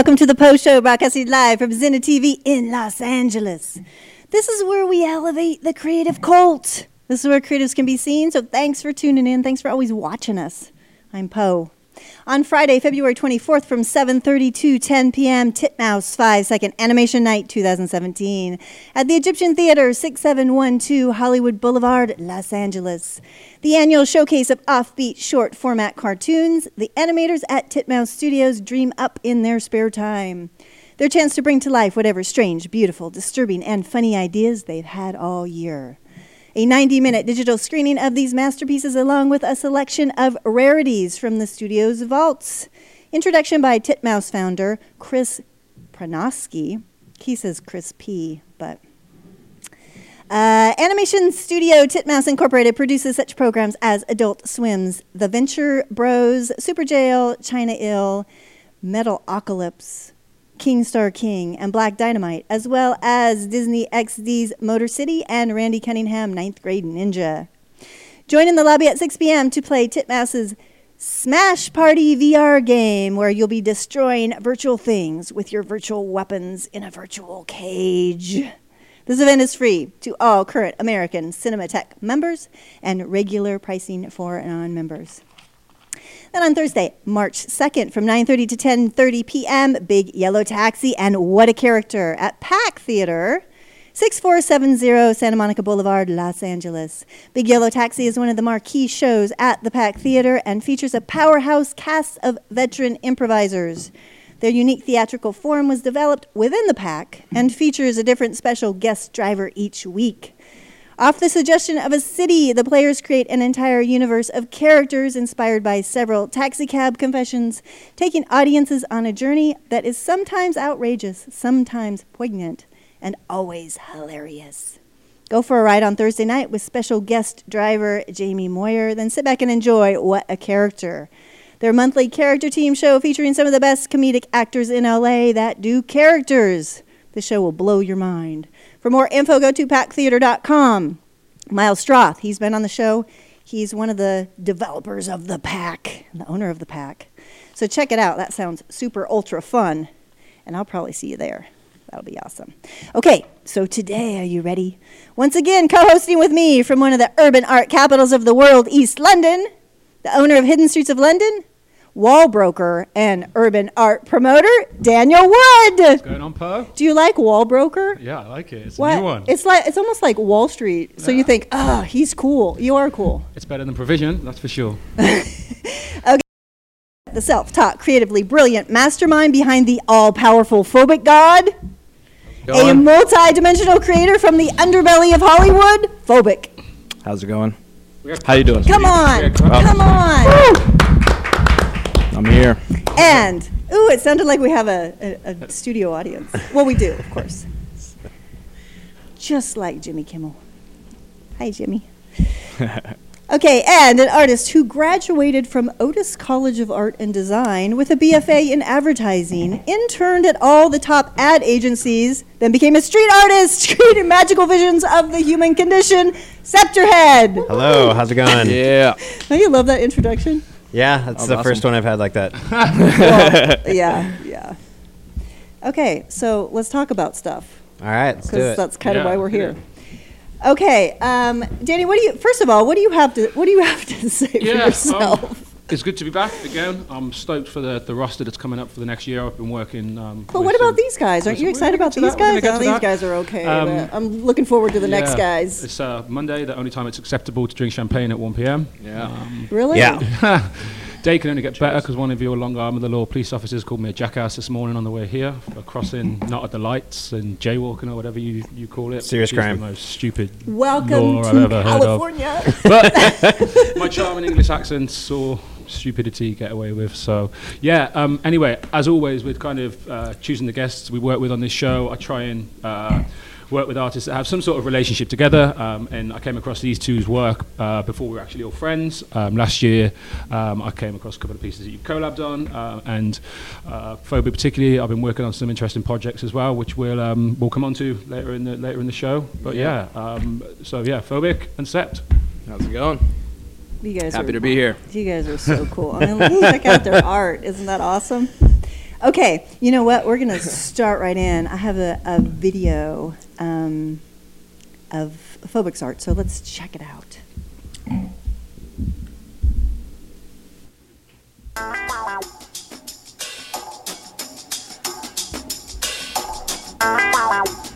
welcome to the Po Sho, broadcasting live from Zinna TV in Los Angeles. This is where we elevate the creative cult. This is where creatives can be seen. So thanks for tuning in. Thanks for always watching us. I'm Poe. On Friday, February 24th from 7:30 to 10 p.m., Titmouse 5-second animation night 2017 at the Egyptian Theater, 6712 Hollywood Boulevard, Los Angeles. The annual showcase of offbeat short format cartoons, the animators at Titmouse Studios dream up in their spare time. Their chance to bring to life whatever strange, beautiful, disturbing, and funny ideas they've had all year. A 90 minute digital screening of these masterpieces, along with a selection of rarities from the studio's vaults. Introduction by Titmouse founder Chris Prynoski. He says Chris P, but. Uh, Animation Studio Titmouse Incorporated produces such programs as Adult Swims, The Venture Bros, Superjail, China Ill, Metal Apocalypse, King Star King, and Black Dynamite, as well as Disney XD's Motor City and Randy Cunningham Ninth Grade Ninja. Join in the lobby at 6 p.m. to play Titmouse's Smash Party VR game, where you'll be destroying virtual things with your virtual weapons in a virtual cage. This event is free to all current American Cinematheque members and regular pricing for non-members. Then on Thursday, March 2nd from 9:30 to 10:30 p.m., Big Yellow Taxi and What a Character at Pack Theater. 6470 Santa Monica Boulevard, Los Angeles. Big Yellow Taxi is one of the marquee shows at the Pack Theater and features a powerhouse cast of veteran improvisers. Their unique theatrical form was developed within the Pack and features a different special guest driver each week. Off the suggestion of a city, the players create an entire universe of characters inspired by several taxicab confessions, taking audiences on a journey that is sometimes outrageous, sometimes poignant, and always hilarious. Go for a ride on Thursday night with special guest driver Jamie Moyer, then sit back and enjoy What a Character. Their monthly character team show featuring some of the best comedic actors in LA that do characters. The show will blow your mind. For more info, go to packtheater.com. Miles Stroth, he's been on the show. He's one of the developers of the pack, the owner of the pack. So check it out. That sounds super ultra fun. And I'll probably see you there. That'll be awesome. Okay, so today, are you ready? Once again, co hosting with me from one of the urban art capitals of the world, East London, the owner of Hidden Streets of London, wall broker, and urban art promoter, Daniel Wood. What's going on, Poe? Do you like wall broker? Yeah, I like it. It's What? a new one. It's like it's almost like Wall Street. So you think, ah, he's cool. You are cool. It's better than provision, that's for sure. Okay. The self-taught, creatively brilliant mastermind behind the all-powerful Phobik God, Go a on. multi-dimensional creator from the underbelly of Hollywood, Phobik. How's it going? We have- How you doing? Come on, come come on. I'm here. And ooh, it sounded like we have a, a, a studio audience. Well, we do, of course. Just like Jimmy Kimmel. Hi, Jimmy. Okay, and an artist who graduated from Otis College of Art and Design with a BFA in advertising, interned at all the top ad agencies, then became a street artist, creating magical visions of the human condition. Septerhed. Hello, how's it going? Yeah. Don't you love that introduction? Yeah, that's That was the first one I've had like that. Well, yeah, yeah. Okay, so let's talk about stuff All right, let's do because it. that's kind of why we're here. Okay, um, Danny, what do you? First of all, what do you have to? What do you have to say for Yeah, yourself? It's good to be back again. I'm stoked for the, the roster that's coming up for the next year. I've been working. Um, But what about some- these guys? Aren't you excited about these get to that, we're guys? gonna Oh, these to guys are okay. Um, I'm looking forward to the next guys. It's uh, Monday, the only time it's acceptable to drink champagne at 1 p.m. Yeah. Really? Yeah. Day can only get better because one of your long arm of the law police officers called me a jackass this morning on the way here for crossing not at the lights and jaywalking or whatever you, you call it. Serious which crime. The most stupid Welcome law I've to ever heard of. California. But my charming English accent saw stupidity get away with. So, yeah, um, anyway, as always, with kind of uh, choosing the guests we work with on this show, I try and uh, work with artists that have some sort of relationship together. Um, and I came across these two's work uh, before we were actually all friends. Um, last year, um, I came across a couple of pieces that you've collabed on. Uh, and uh, Phobia, particularly, I've been working on some interesting projects as well, which we'll, um, we'll come on to later in the, later in the show. But yeah, um, so yeah, Phobik and Sept. How's it going? You guys Happy are, to be here. You guys are so cool. I mean, check out their art. Isn't that awesome? Okay, you know what? We're going to start right in. I have a, a video um, of Phobik's art, so let's check it out. Google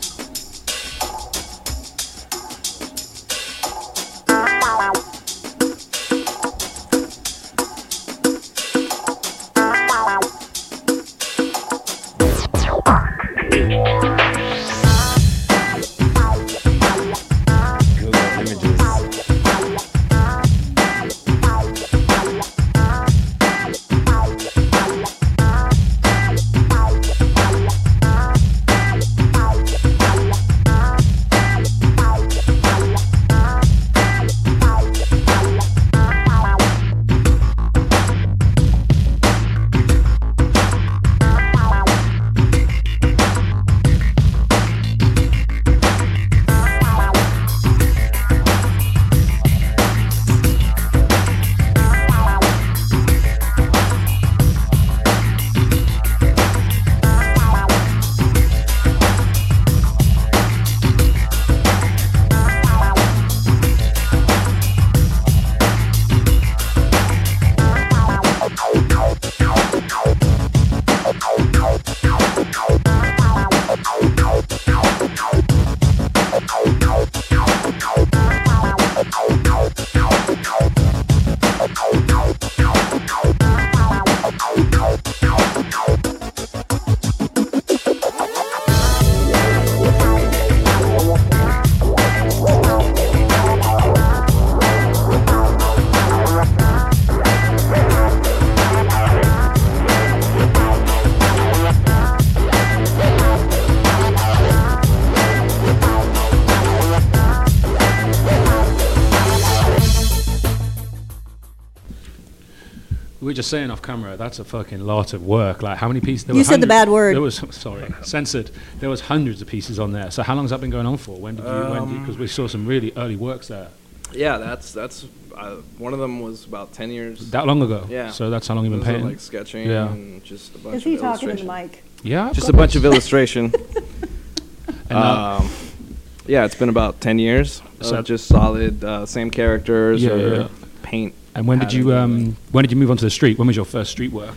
just saying off camera, that's a fucking lot of work. Like, how many pieces? There You were said the bad word. There was, sorry, censored. There was hundreds of pieces on there. So how long's that been going on for? When did you, when Um, because we saw some really early works there. Yeah, that's that's uh, one of them was about ten years. That long ago? Yeah. So that's how long you've been Those are, painting? like sketching Yeah. and just a bunch Is of he talking in the illustration. mic? yeah. I've Just got a bunch of illustration. And, uh, um, yeah, it's been about ten years. So- of just solid, uh, same characters Yeah, or yeah. paint. And when did you, um, when did you move onto the street? When was your first street work?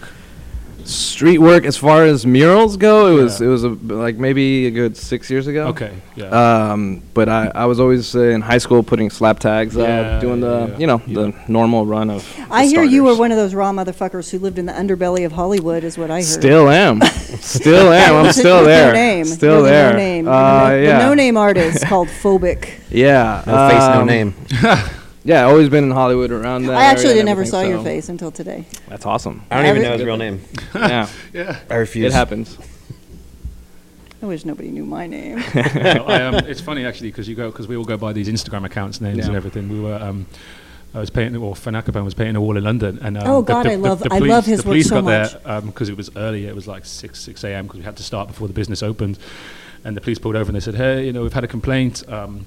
street work as far as murals go? It was it was a, like maybe a good six years ago. Okay, yeah. Um, but I, I was always uh, in high school putting slap tags up, Yeah, doing the yeah, you know yeah. the normal run of. I the hear you were one of those raw motherfuckers who lived in the underbelly of Hollywood, is what I heard. Still am, still am. I'm still no there. name. Still With there. No name. Uh, the, yeah. no name artist called Phobik. Yeah. No face, no um, name. Yeah, always been in Hollywood around that. I actually area and never everything, saw your so face until today. That's awesome. I don't even know his real name. yeah, yeah. I refuse. it happens. I wish nobody knew my name. So I, um, it's funny actually because you go because we all go by these Instagram accounts names and everything. We were. Um, I was painting, or Fanakapan was painting a wall in London, and um, Oh, God, the, I love- the I police, love his the work police so got there because it was early. It was like six six a.m. because we had to start before the business opened, and the police pulled over and they said, "Hey, you know, we've had a complaint. Um,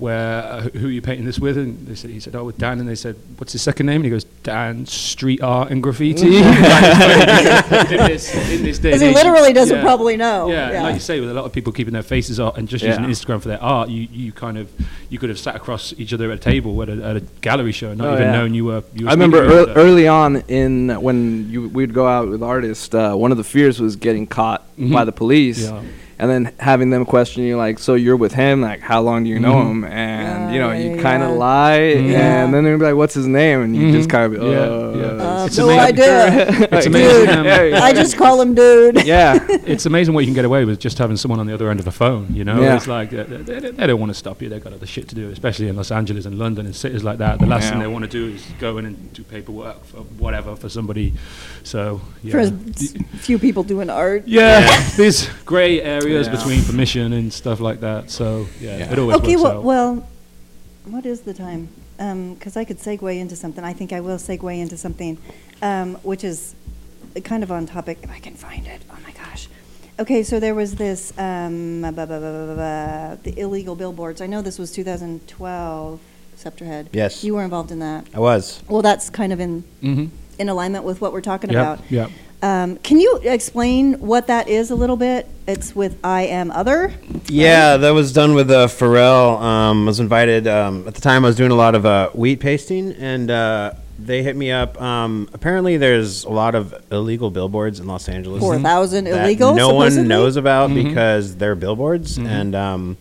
where uh, who are you painting this with? And they said, he said, oh, with Dan. And they said, what's his second name? And he goes, Dan Street Art and Graffiti. in this, in this day Because he age, literally doesn't yeah. probably know. Yeah, like you say, with a lot of people keeping their faces up and just Yeah. using Instagram for their art, you, you kind of you could have sat across each other at a table at a, at a gallery show and not Oh, even yeah. known you were. You were I remember speaking ear early on in when you we'd go out with artists. Uh, one of the fears was getting caught Mhm. by the police, Yeah. And then having them question you like, "So you're with him? Like, how long do you know Mhm. him?" And you know, Oh, you yeah. kind of lie. And then they'd be like, "What's his name?" And you Mhm. just kind of, be, Yeah, uh, yeah. Uh, It's no amazing. idea. It's Like, amazing. Dude, I just call him dude. yeah. it's amazing what you can get away with just having someone on the other end of the phone. You know, Yeah. it's like they, they, they don't want to stop you. They've got other shit to do, especially in Los Angeles and London and cities like that. The last thing they want to do is go in and do paperwork for whatever for somebody. So yeah, For as s- few people doing art. yeah, these grey areas Yeah. between permission and stuff like that. So yeah, Yeah. it always Okay, works well, out. well, what is the time? Because I could segue into something. I think I will segue into something, um, which is kind of on topic. If I can find it. Oh my gosh. Okay, so there was this um, blah, blah, blah, blah, blah, blah, the illegal billboards. I know this was 2012, Septerhed. Yes. You were involved in that. I was. Well, that's kind of in mm-hmm. in alignment with what we're talking yeah, about. yeah. Um, can you explain what that is a little bit? It's with I am other. Yeah, that was done with uh, Pharrell. Um, was invited um, at the time. I was doing a lot of uh, wheat pasting, and uh, they hit me up. Um, apparently, there's a lot of illegal billboards in Los Angeles. Four thousand that illegal. No supposedly? one knows about Mhm. because they're billboards, Mhm. and um,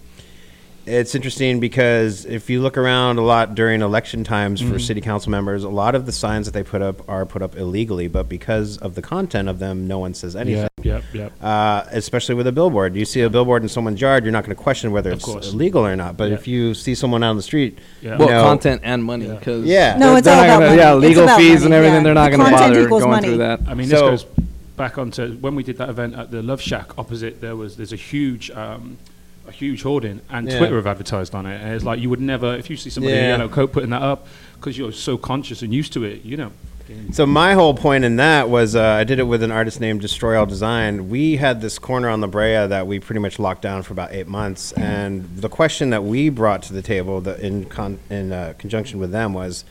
it's interesting because if you look around a lot during election times for Mhm. city council members, a lot of the signs that they put up are put up illegally, but because of the content of them, no one says anything. Yeah, yeah, yeah. Uh, especially with a billboard. You see a billboard in someone's yard, you're not going to question whether Of it's course. illegal or not. But Yeah. if you see someone out on the street, Yeah. Well, know- content and money, Yeah. because Yeah. No, it's all about money. Yeah, legal about fees money, and everything. yeah. They're not The going to content bother going money. through that. I mean, So- this goes back onto when we did that event at the Love Shack opposite. There was there's a huge um, a huge hoarding, and Yeah. Twitter have advertised on it. And it's like you would never, if you see somebody in a yellow coat putting that up, because you're so conscious and used to it, you know. So my whole point in that was uh, I did it with an artist named Destroy All Design. We had this corner on La Brea that we pretty much locked down for about eight months, and the question that we brought to the table that in con- in uh, conjunction with them was.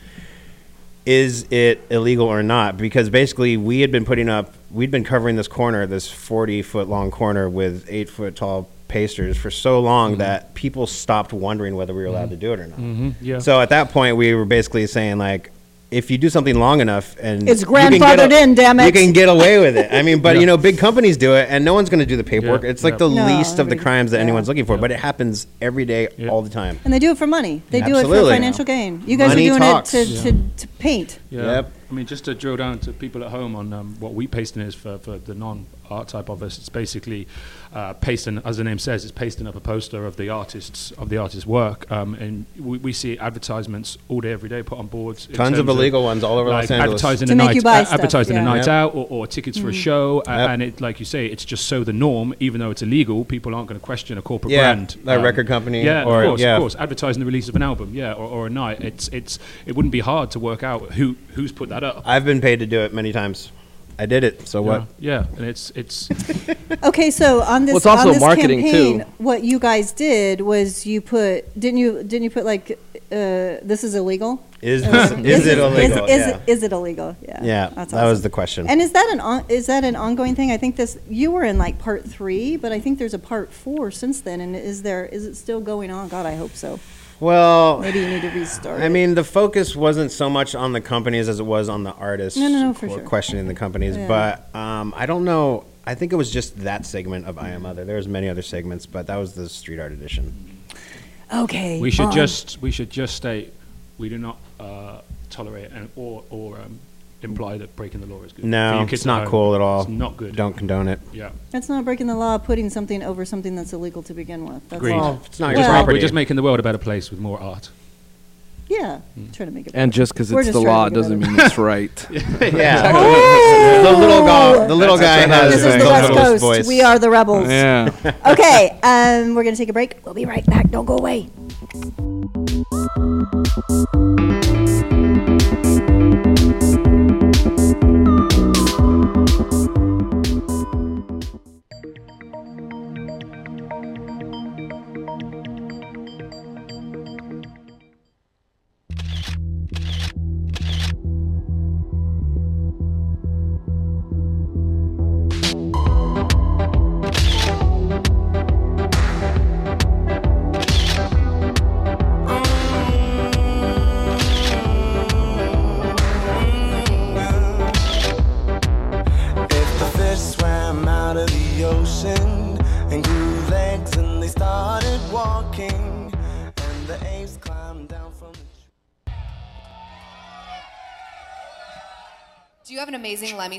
Is it illegal or not? Because basically, we had been putting up, we'd been covering this corner, this 40 foot long corner with eight foot tall pasters for so long that people stopped wondering whether we were allowed to do it or not. Mhm, yeah. So at that point, we were basically saying like, if you do something long enough and It's you can get grandfathered a- in, damn it. you can get away with it. I mean, but Yeah. you know, big companies do it, and no one's going to do the paperwork. Yeah, It's like yeah. the No, least of the crimes that yeah. anyone's looking for, Yeah. but it happens every day, Yeah. all the time. And they do it for money. They do it for Absolutely. financial gain. You guys Money are doing talks. it to, Yeah. to, to paint. Yeah. Yep. I mean, just to drill down to people at home on um, what wheat pasting is for, for the non-art type of us, it's basically uh, pasting, as the name says, it's pasting up a poster of the artist's of the artist's work, um, and we, we see advertisements all day, every day, put on boards. Tons of terms illegal ones all over like Los Angeles. advertising To a make night, you buy uh, stuff, advertising yeah. a night Yep. out or, or tickets for a show, uh, Yep. and it, like you say, it's just so the norm. Even though it's illegal, people aren't going to question a corporate Yeah, brand, a record company Yeah, or- of course, yeah. of course, advertising the release of an album, yeah, or, or a night. It's it's it wouldn't be hard to work out who who's put that up. I've been paid to do it many times. I did it. So what? Yeah, and it's it's Okay, so on this, Well, it's also on this marketing, campaign, too. what you guys did was you put didn't you didn't you put like uh, this is illegal? Is Or this, is it illegal? Is, is, yeah. it, is it illegal? Yeah. yeah, That's that was awesome. the question. And is that an on, is that an ongoing thing? I think this you were in like part three, but I think there's a part four since then. And is there is it still going on? God, I hope so. Well, Maybe you need to restart. I it. mean, the focus wasn't so much on the companies as it was on the artists. No, no, no, for qu- sure. Questioning the companies, Yeah. but um, I don't know. I think it was just that segment of I Am Other. There was many other segments, but that was the street art edition. okay, we should on. just we should just state we do not uh, tolerate and or or um, imply that breaking the law is good. No, it's not home, cool at all. It's not good. Don't condone it. Yeah. That's not breaking the law, putting something over something that's illegal to begin with. That's Agreed. all. It's not Well- your property. We're just making the world a better place with more art. Yeah, Hmm. try to make it. And just because it's just the law doesn't mean it's right. yeah. Oh! the little guy. The little guy has This is the the West Coast. voice. We are the rebels. yeah. Okay, um, we're gonna take a break. We'll be right back. Don't go away.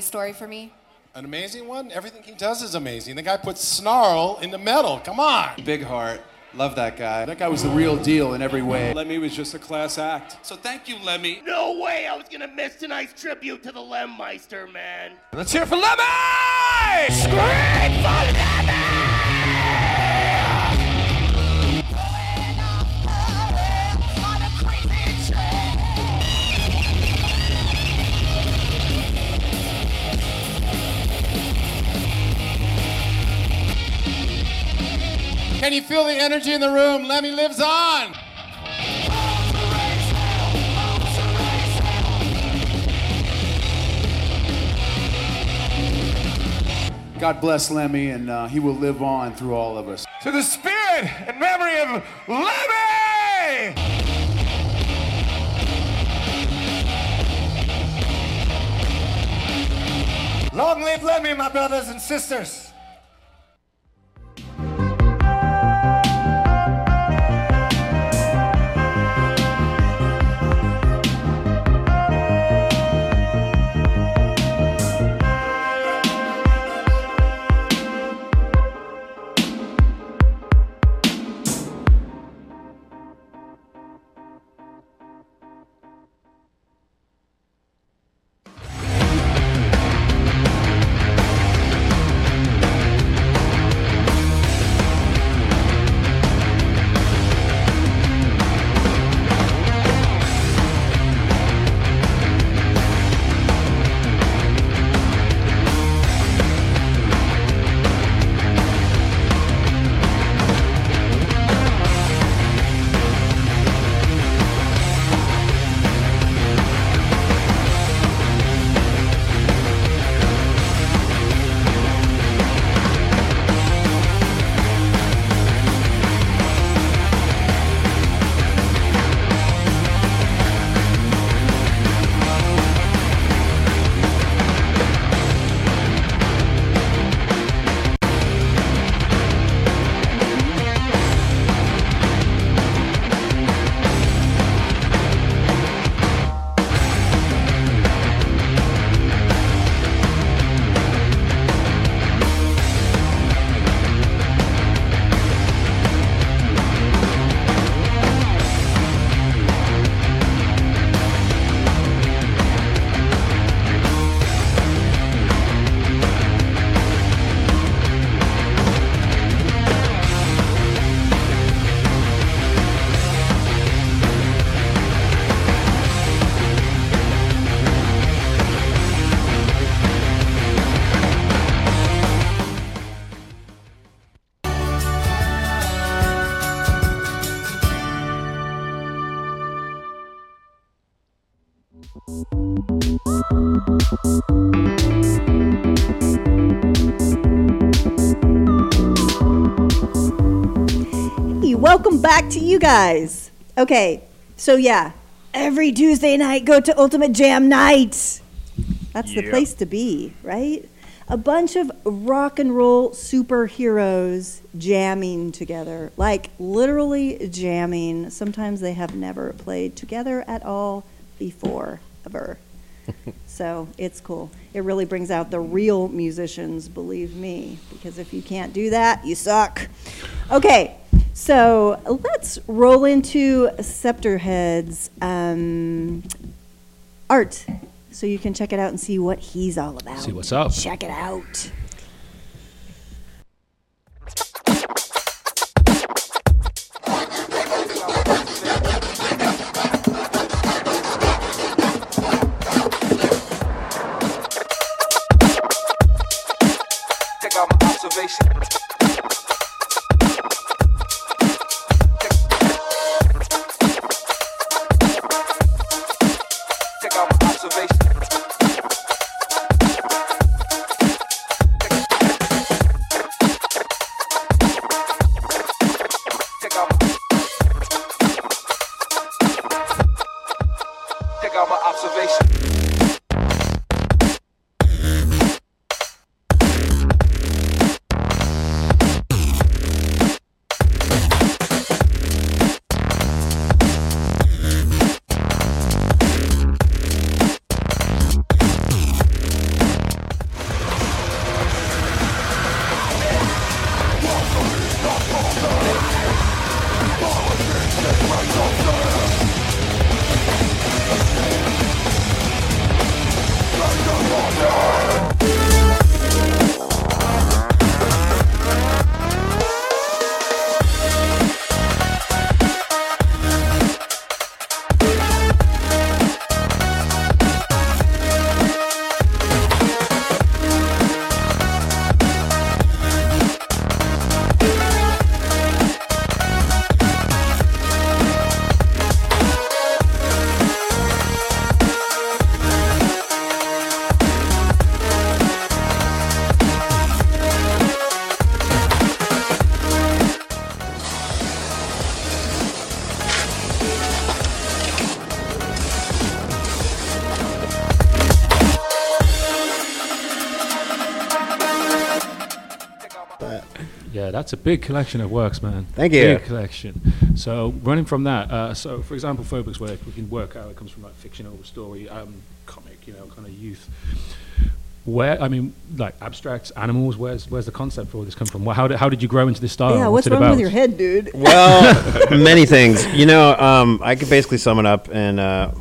Amazing story for me? An amazing one? Everything he does is amazing. The guy put snarl in the metal. Come on. Big heart. Love that guy. That guy was the real deal in every way. Lemmy was just a class act. So thank you, Lemmy. No way I was gonna miss tonight's tribute to the Lemmeister, man. Let's hear for Lemmy! Scream for Lemmy! Can you feel the energy in the room? Lemmy lives on. God bless Lemmy, and uh, he will live on through all of us. To the spirit and memory of Lemmy! Long live Lemmy, my brothers and sisters! Back to you guys. Okay, so yeah, every Tuesday night go to Ultimate Jam Night. That's the Yeah. place to be, right? A bunch of rock and roll superheroes jamming together, like literally jamming. Sometimes they have never played together at all before, ever. So it's cool. It really brings out the real musicians, believe me, because if you can't do that, you suck. Okay, so let's roll into Septerhed's um, art so you can check it out and see what he's all about. See what's up. Check it out. That's a big collection of works, man. Thank you. Big collection. So running from that, uh, so for example, Phobik's work, we can work out it comes from like fictional story, um, comic, you know, kind of youth. Where I mean, like abstracts, animals. Where's where's the concept for all this come from? Wh- How did, how did you grow into this style? yeah, what's it wrong about? with your head, dude? Well, many things. You know, um, I could basically sum it up in uh,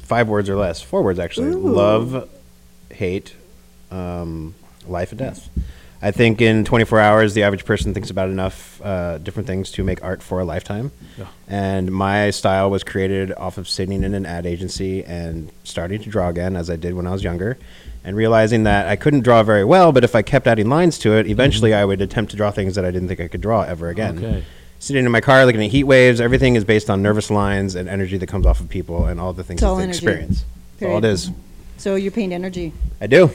five words or less. Four words, actually. Ooh. Love, hate, um, life, and death. I think in 24 hours, the average person thinks about enough uh, different things to make art for a lifetime. Yeah. And my style was created off of sitting in an ad agency and starting to draw again, as I did when I was younger, and realizing that I couldn't draw very well, but if I kept adding lines to it, eventually I would attempt to draw things that I didn't think I could draw ever again Mm-hmm. Okay. sitting in my car looking at heat waves. Everything is based on nervous lines and energy that comes off of people and all the things It's that they energy. experience. That's all it Period. is. So you paint energy. I do.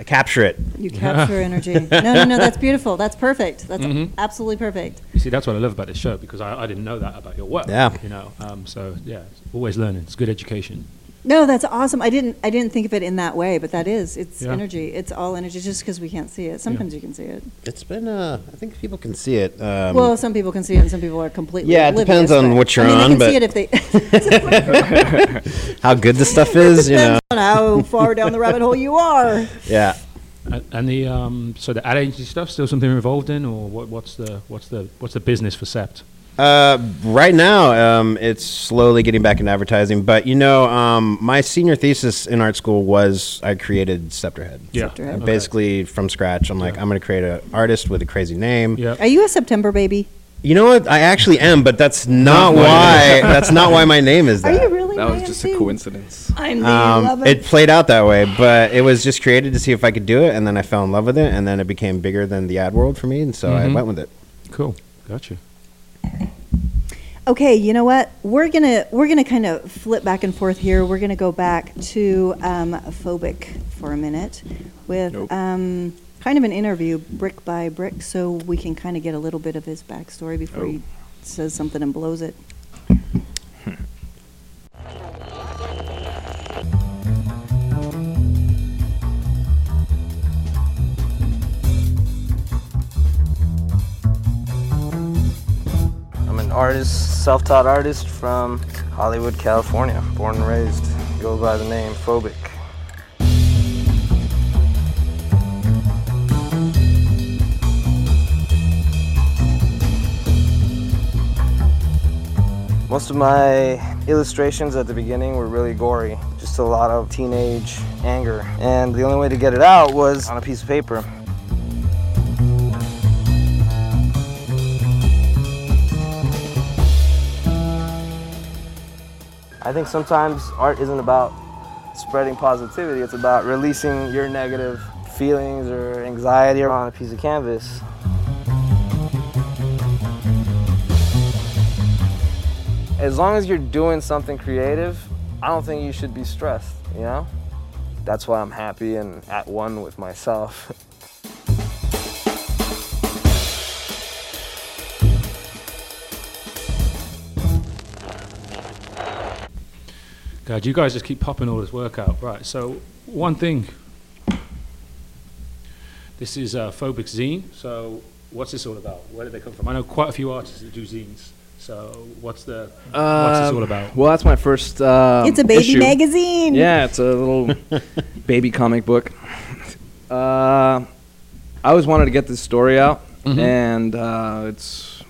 I capture it. You capture energy. No, no, no. That's beautiful. That's perfect. That's Mhm. absolutely perfect. You see, that's what I love about this show because I, I didn't know that about your work. Yeah. You know, um, so yeah, always learning. It's good education. No, that's awesome. I didn't. I didn't think of it in that way, but that is. It's Yeah. energy. It's all energy. Just because we can't see it, sometimes you can see it. It's been. Uh, I think people can see it. Um, well, some people can see it, and some people are completely. Yeah, it depends on what you're I mean, on, They can but- see it if they. how good the stuff is, you know. Depends on how far down the rabbit hole you are. Yeah. And, and the um, so the ad agency stuff still something you're involved in, or what, what's the what's the what's the business for Sept? Uh, right now, um, it's slowly getting back into advertising. But you know, um, my senior thesis in art school was I created Septerhed. Yeah. Septerhed. Okay. Basically, from scratch, I'm like, I'm going to create an artist with a crazy name. Yeah. Are you a September baby? You know what? I actually am, but that's not Not why. why. that's not why my name is Are that. you really? That was just a coincidence. I know. Um, love it it. played out that way, but it was just created to see if I could do it, and then I fell in love with it, and then it became bigger than the ad world for me, and so I Mhm. went with it. Cool. Gotcha. Okay, you know what? We're gonna we're gonna kind of flip back and forth here. We're gonna go back to um, Phobik for a minute with Nope. um, kind of an interview, brick by brick, so we can kind of get a little bit of his backstory before he says something and blows it. artist, self-taught artist from Hollywood, California. Born and raised. Go by the name Phobik. Most of my illustrations at the beginning were really gory, just a lot of teenage anger. And the only way to get it out was on a piece of paper. I think sometimes art isn't about spreading positivity, it's about releasing your negative feelings or anxiety on a piece of canvas. As long as you're doing something creative, I don't think you should be stressed, you know? That's why I'm happy and at one with myself. God, you guys just keep popping all this work out. Right. So one thing. This is uh, Phobik Zine. So what's this all about? Where did they come from? I know quite a few artists that do zines. So what's the what's this all Um, about? Well, that's my first. Um, it's a baby issue. magazine. Yeah, it's a little baby comic book. Uh, I always wanted to get this story out, Mhm. and uh, it's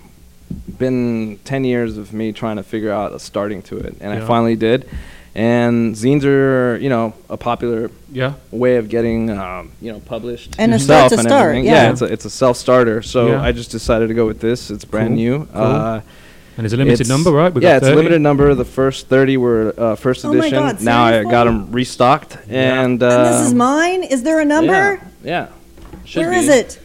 been 10 years of me trying to figure out a starting to it, and Yeah. I finally did. And zines are, you know, a popular Yeah. way of getting, um, you know, published. And a yourself start and start, everything. yeah. it's a, it's a self-starter. So Yeah. I just decided to go with this. It's brand Cool, new. cool. Uh, And it's a limited it's- number, right? We got yeah, it's a limited number. The first 30 were uh, first Oh my edition. God, now I got them restocked, and, uh, And this is mine. Is there a number? Yeah. Should Where be. is it?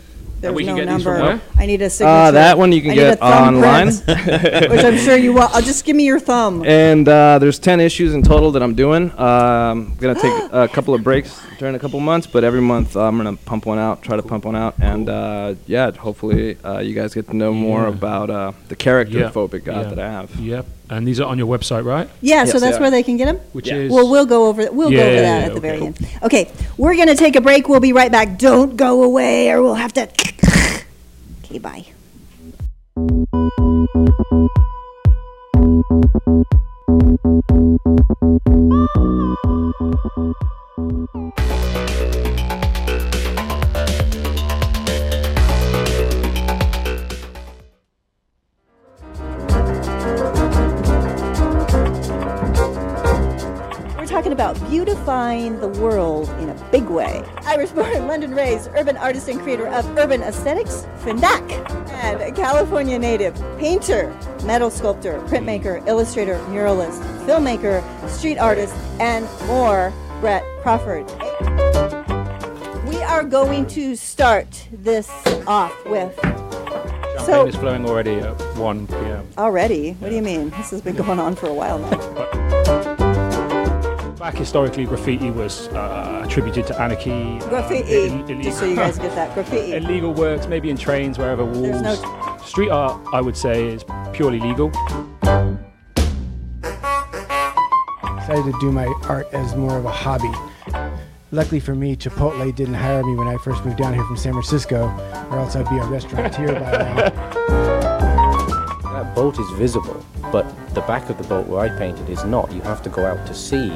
There's we can no get these from number. where? I need a signature. Uh, that one you can I need get a thumbprint, online. which I'm sure you will. I'll just give me your thumb. And uh, there's 10 issues in total that I'm doing. Um, I'm going to take a couple of breaks during a couple months, but every month uh, I'm going to pump one out, try to pump one out. And uh, yeah, hopefully uh, you guys get to know more Yeah. about uh, the character Yeah. Phobik God Yeah. that I have. Yep. And these are on your website, right? Yeah, so Yes, that's yeah. where they can get them. Which Yeah. is Well, we'll go over we'll Yeah, go over yeah, that yeah, at the very okay. end. Okay, we're gonna take a break. We'll be right back. Don't go away, or we'll have to Okay, bye. Irish born, in London raised, urban artist and creator of urban aesthetics, Findac. And a California native, painter, metal sculptor, printmaker, illustrator, muralist, filmmaker, street artist, and more, Brett Crawford. We are going to start this off with. Champagne So, is flowing already at 1 p.m. already? What do you mean? This has been going on for a while now. Back historically, graffiti was uh, attributed to anarchy. uh, Graffiti, ill- illegal- just so you guys get that. Graffiti. illegal works, maybe in trains, wherever walls. no Street art, I would say, is purely legal. decided to do my art as more of a hobby. Luckily for me, Chipotle didn't hire me when I first moved down here from San Francisco, or else I'd be a restaurateur by now. That boat is visible, but the back of the boat where I painted is not. You have to go out to sea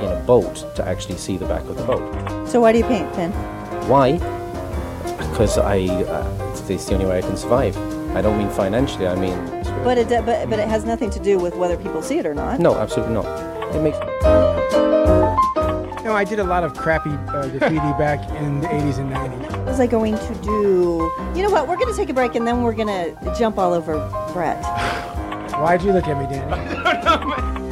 in a boat to actually see the back of the boat. So, why do you paint, Finn? Why? Because I, uh, it's, it's the only way I can survive. I don't mean financially. I mean But it, but, but it has nothing to do with whether people see it or not. no, absolutely not. It makes No, I did a lot of crappy uh, graffiti back in the 80s and 90s. What was I going to do? You know what? We're going to take a break and then we're going to jump all over Brett. Why'd you look at me, Danny?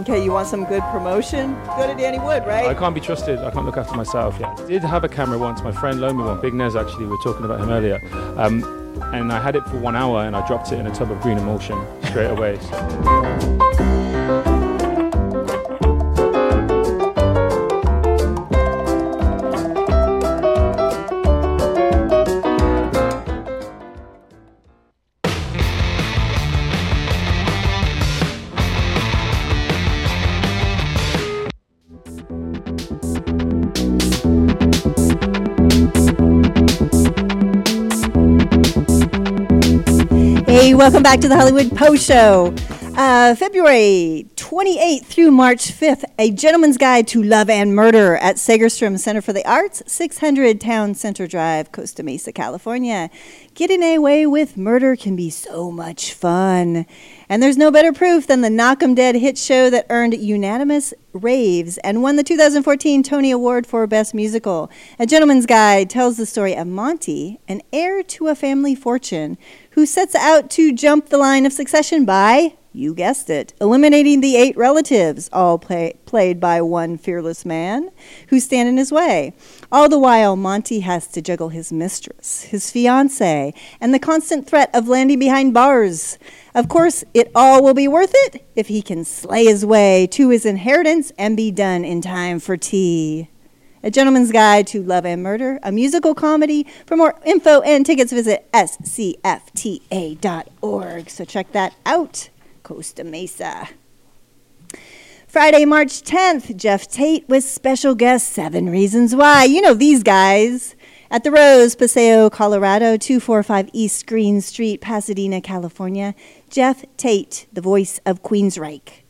Okay, you want some good promotion? Go to Danny Wood, right? I can't be trusted. I can't look after myself. Yeah, I did have a camera once. My friend loaned me one. Big Nez actually. We were talking about him earlier. Um, and I had it for one hour, and I dropped it in a tub of green emulsion straight away. So. Welcome back to the Hollywood Po Sho. Uh, February 28th through March 5th, A Gentleman's Guide to Love and Murder at Segerstrom Center for the Arts, 600 Town Center Drive, Costa Mesa, California. Getting away with murder can be so much fun. And there's no better proof than the Knock 'em Dead hit show that earned unanimous raves and won the 2014 Tony Award for Best Musical. A Gentleman's Guide tells the story of Monty, an heir to a family fortune, who sets out to jump the line of succession by, you guessed it, eliminating the eight relatives, all play, played by one fearless man, who stand in his way. All the while, Monty has to juggle his mistress, his fiance, and the constant threat of landing behind bars. Of course, it all will be worth it if he can slay his way to his inheritance and be done in time for tea. A Gentleman's Guide to Love and Murder, a musical comedy. For more info and tickets, visit scfta.org. So check that out, Costa Mesa. Friday, March 10th, Geoff Tate with special guest Seven Reasons Why. You know these guys. At the Rose, Paseo, Colorado, 245 East Green Street, Pasadena, California. Geoff Tate, the voice of Queensryche.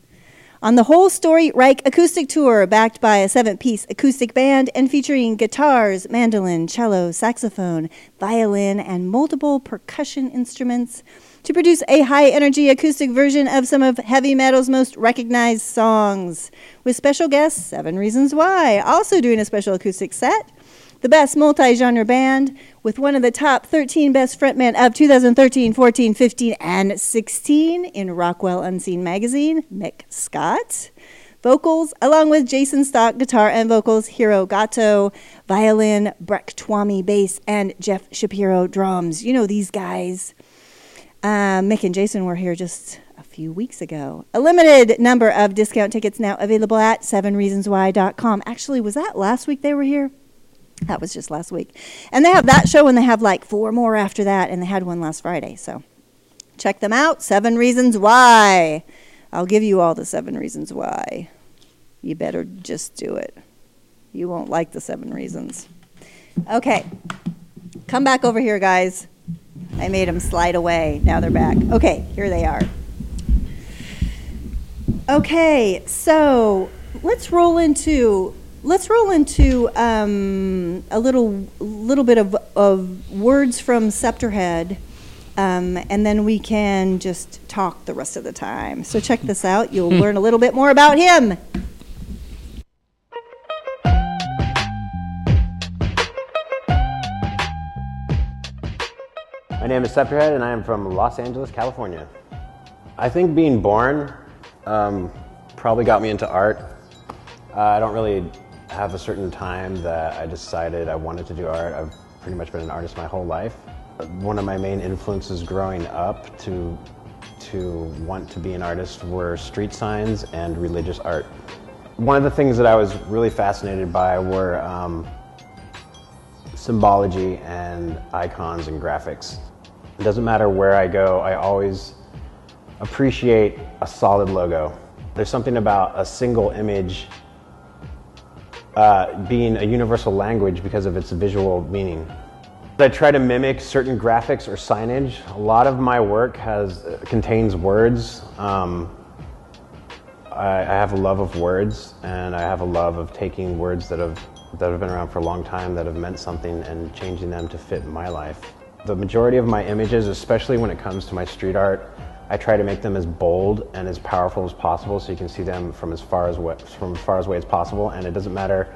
On the whole story Reich acoustic tour, backed by a seven piece acoustic band and featuring guitars, mandolin, cello, saxophone, violin, and multiple percussion instruments to produce a high energy acoustic version of some of heavy metal's most recognized songs. With special guests, Seven Reasons Why, also doing a special acoustic set. The best multi genre band with one of the top 13 best frontmen of 2013, 14, 15, and 16 in Rockwell Unseen magazine, Mick Scott. Vocals, along with Jason Stock, guitar and vocals, Hiro Gato, violin, Breck Twami, bass, and Jeff Shapiro, drums. You know these guys. Uh, Mick and Jason were here just a few weeks ago. A limited number of discount tickets now available at sevenreasonswhy.com. Actually, was that last week they were here? That was just last week. And they have that show and they have like four more after that, and they had one last Friday. So check them out. Seven Reasons Why. I'll give you all the seven reasons why. You better just do it. You won't like the seven reasons. Okay. Come back over here, guys. I made them slide away. Now they're back. Okay, here they are. Okay, so let's roll into let's roll into um, a little little bit of, of words from Septerhed, um, and then we can just talk the rest of the time. So check this out. You'll learn a little bit more about him. My name is Septerhed, and I am from Los Angeles, California. I think being born um, probably got me into art. Uh, I don't really have a certain time that I decided I wanted to do art. I've pretty much been an artist my whole life. One of my main influences growing up to to want to be an artist were street signs and religious art. One of the things that I was really fascinated by were um, symbology and icons and graphics. It doesn't matter where I go, I always appreciate a solid logo. There's something about a single image uh, being a universal language because of its visual meaning. I try to mimic certain graphics or signage. A lot of my work has contains words. Um, I, I have a love of words, and I have a love of taking words that have that have been around for a long time, that have meant something, and changing them to fit my life. The majority of my images, especially when it comes to my street art, I try to make them as bold and as powerful as possible, so you can see them from as far as wa- from as far away as possible. And it doesn't matter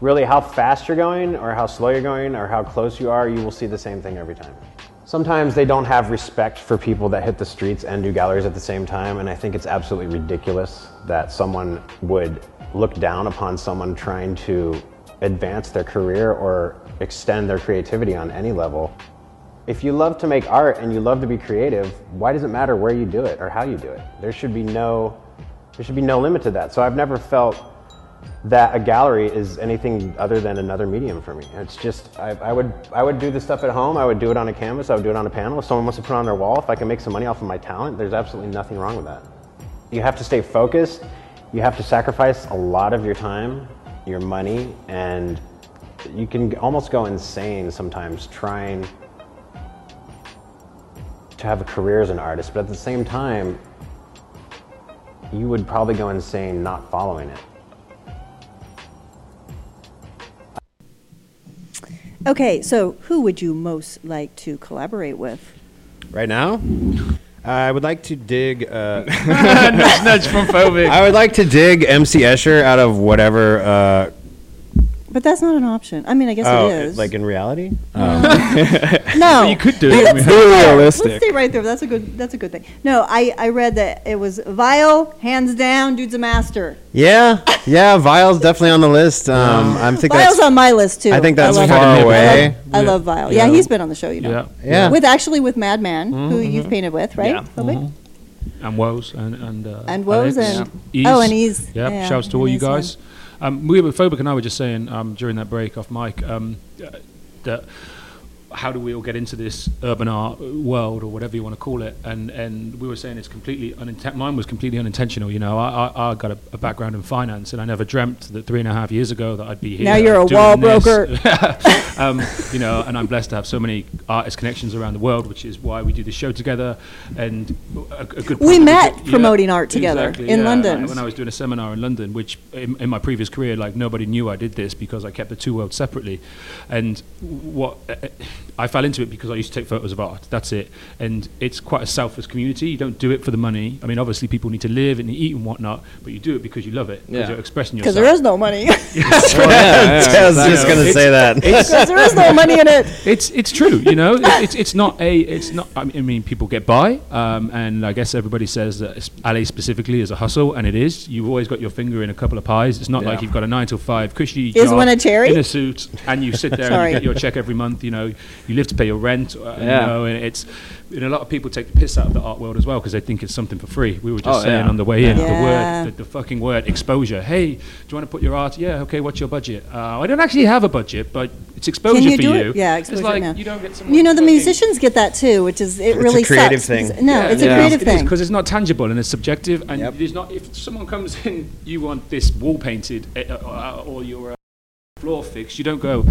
really how fast you're going, or how slow you're going, or how close you are. You will see the same thing every time. Sometimes they don't have respect for people that hit the streets and do galleries at the same time, and I think it's absolutely ridiculous that someone would look down upon someone trying to advance their career or extend their creativity on any level. If you love to make art and you love to be creative, why does it matter where you do it or how you do it? There should be no there should be no limit to that. So I've never felt that a gallery is anything other than another medium for me. It's just I, I would I would do this stuff at home. I would do it on a canvas. I would do it on a panel. If someone wants to put it on their wall, if I can make some money off of my talent, there's absolutely nothing wrong with that. You have to stay focused. You have to sacrifice a lot of your time, your money, and you can almost go insane sometimes trying to have a career as an artist. But at the same time, you would probably go insane not following it. Okay, so who would you most like to collaborate with? Right now, I would like to dig. Uh, Nudge, nudge from Phobik. I would like to dig MC Escher out of whatever. Uh, But that's not an option. I mean, I guess oh, it is. like in reality. no, you could do Let's it. stay realistic. Let's stay right there. That's a good. That's a good thing. No, I I read that it was Vyal, hands down, dude's a master. Yeah, yeah. Vyal's definitely on the list. Um, I think Vyal's that's. on my list too. I think that's love far him. away. I love, I love Vyal. Yeah, Yeah. he's been on the show. You know. Yeah. Yeah. With actually with Madman, who you've painted with, right? Yeah. Phobik? and Woes and and uh, And Woes Alex, and- Ease. oh, and Ease. Yeah, Yeah, shouts to and all you guys. yeah. Um, we were Phobik and I were just saying um, during that break off mic um, that how do we all get into this urban art world or whatever you want to call it? And and we were saying it's completely uninten- mine was completely unintentional. You know, I, I, I got a, a background in finance, and I never dreamt that three and a half years ago that I'd be here. Now you're a wall this. broker. um, you know, and I'm blessed to have so many artist connections around the world, which is why we do this show together. And a, a good We met yeah, promoting art together exactly, in yeah. London. I- When I was doing a seminar in London, which in, in my previous career, like nobody knew I did this because I kept the two worlds separately. And what I fell into it because I used to take photos of art. That's it. And it's quite a selfless community. You don't do it for the money. I mean, obviously people need to live and eat and whatnot, but you do it because you love it. Because Yeah. you're expressing yourself. Because there is no money. Yeah. I was just gonna say that. Because there is no money in it. it's it's true, you know. It- It's it's not a it's not. I mean, people get by, um, and I guess everybody says that it's- LA specifically is a hustle, and it is. You've always got your finger in a couple of pies. It's not Yeah. like you've got a nine till five cushy Is job one a cherry? in a suit, and you sit there and you get your check every month. You know, you live to pay your rent. Uh, Yeah. You know, and it's. And a lot of people take the piss out of the art world as well because they think it's something for free. We were just Oh, saying yeah. on the way in Yeah. the word, the, the fucking word exposure. Hey, do you want to put your art? Yeah, okay. What's your budget? Uh, I don't actually have a budget, but it's exposure Can you for do you. it? Yeah, It's like yeah. you don't get You know, the fucking- musicians get that too, which is it a really creative sucks. thing. because- No, Yeah, it's yeah. a creative it is thing. because it's not tangible and it's subjective, and it's not. If someone comes in, you want this wall painted, uh, uh, or your uh, floor fixed. You don't go.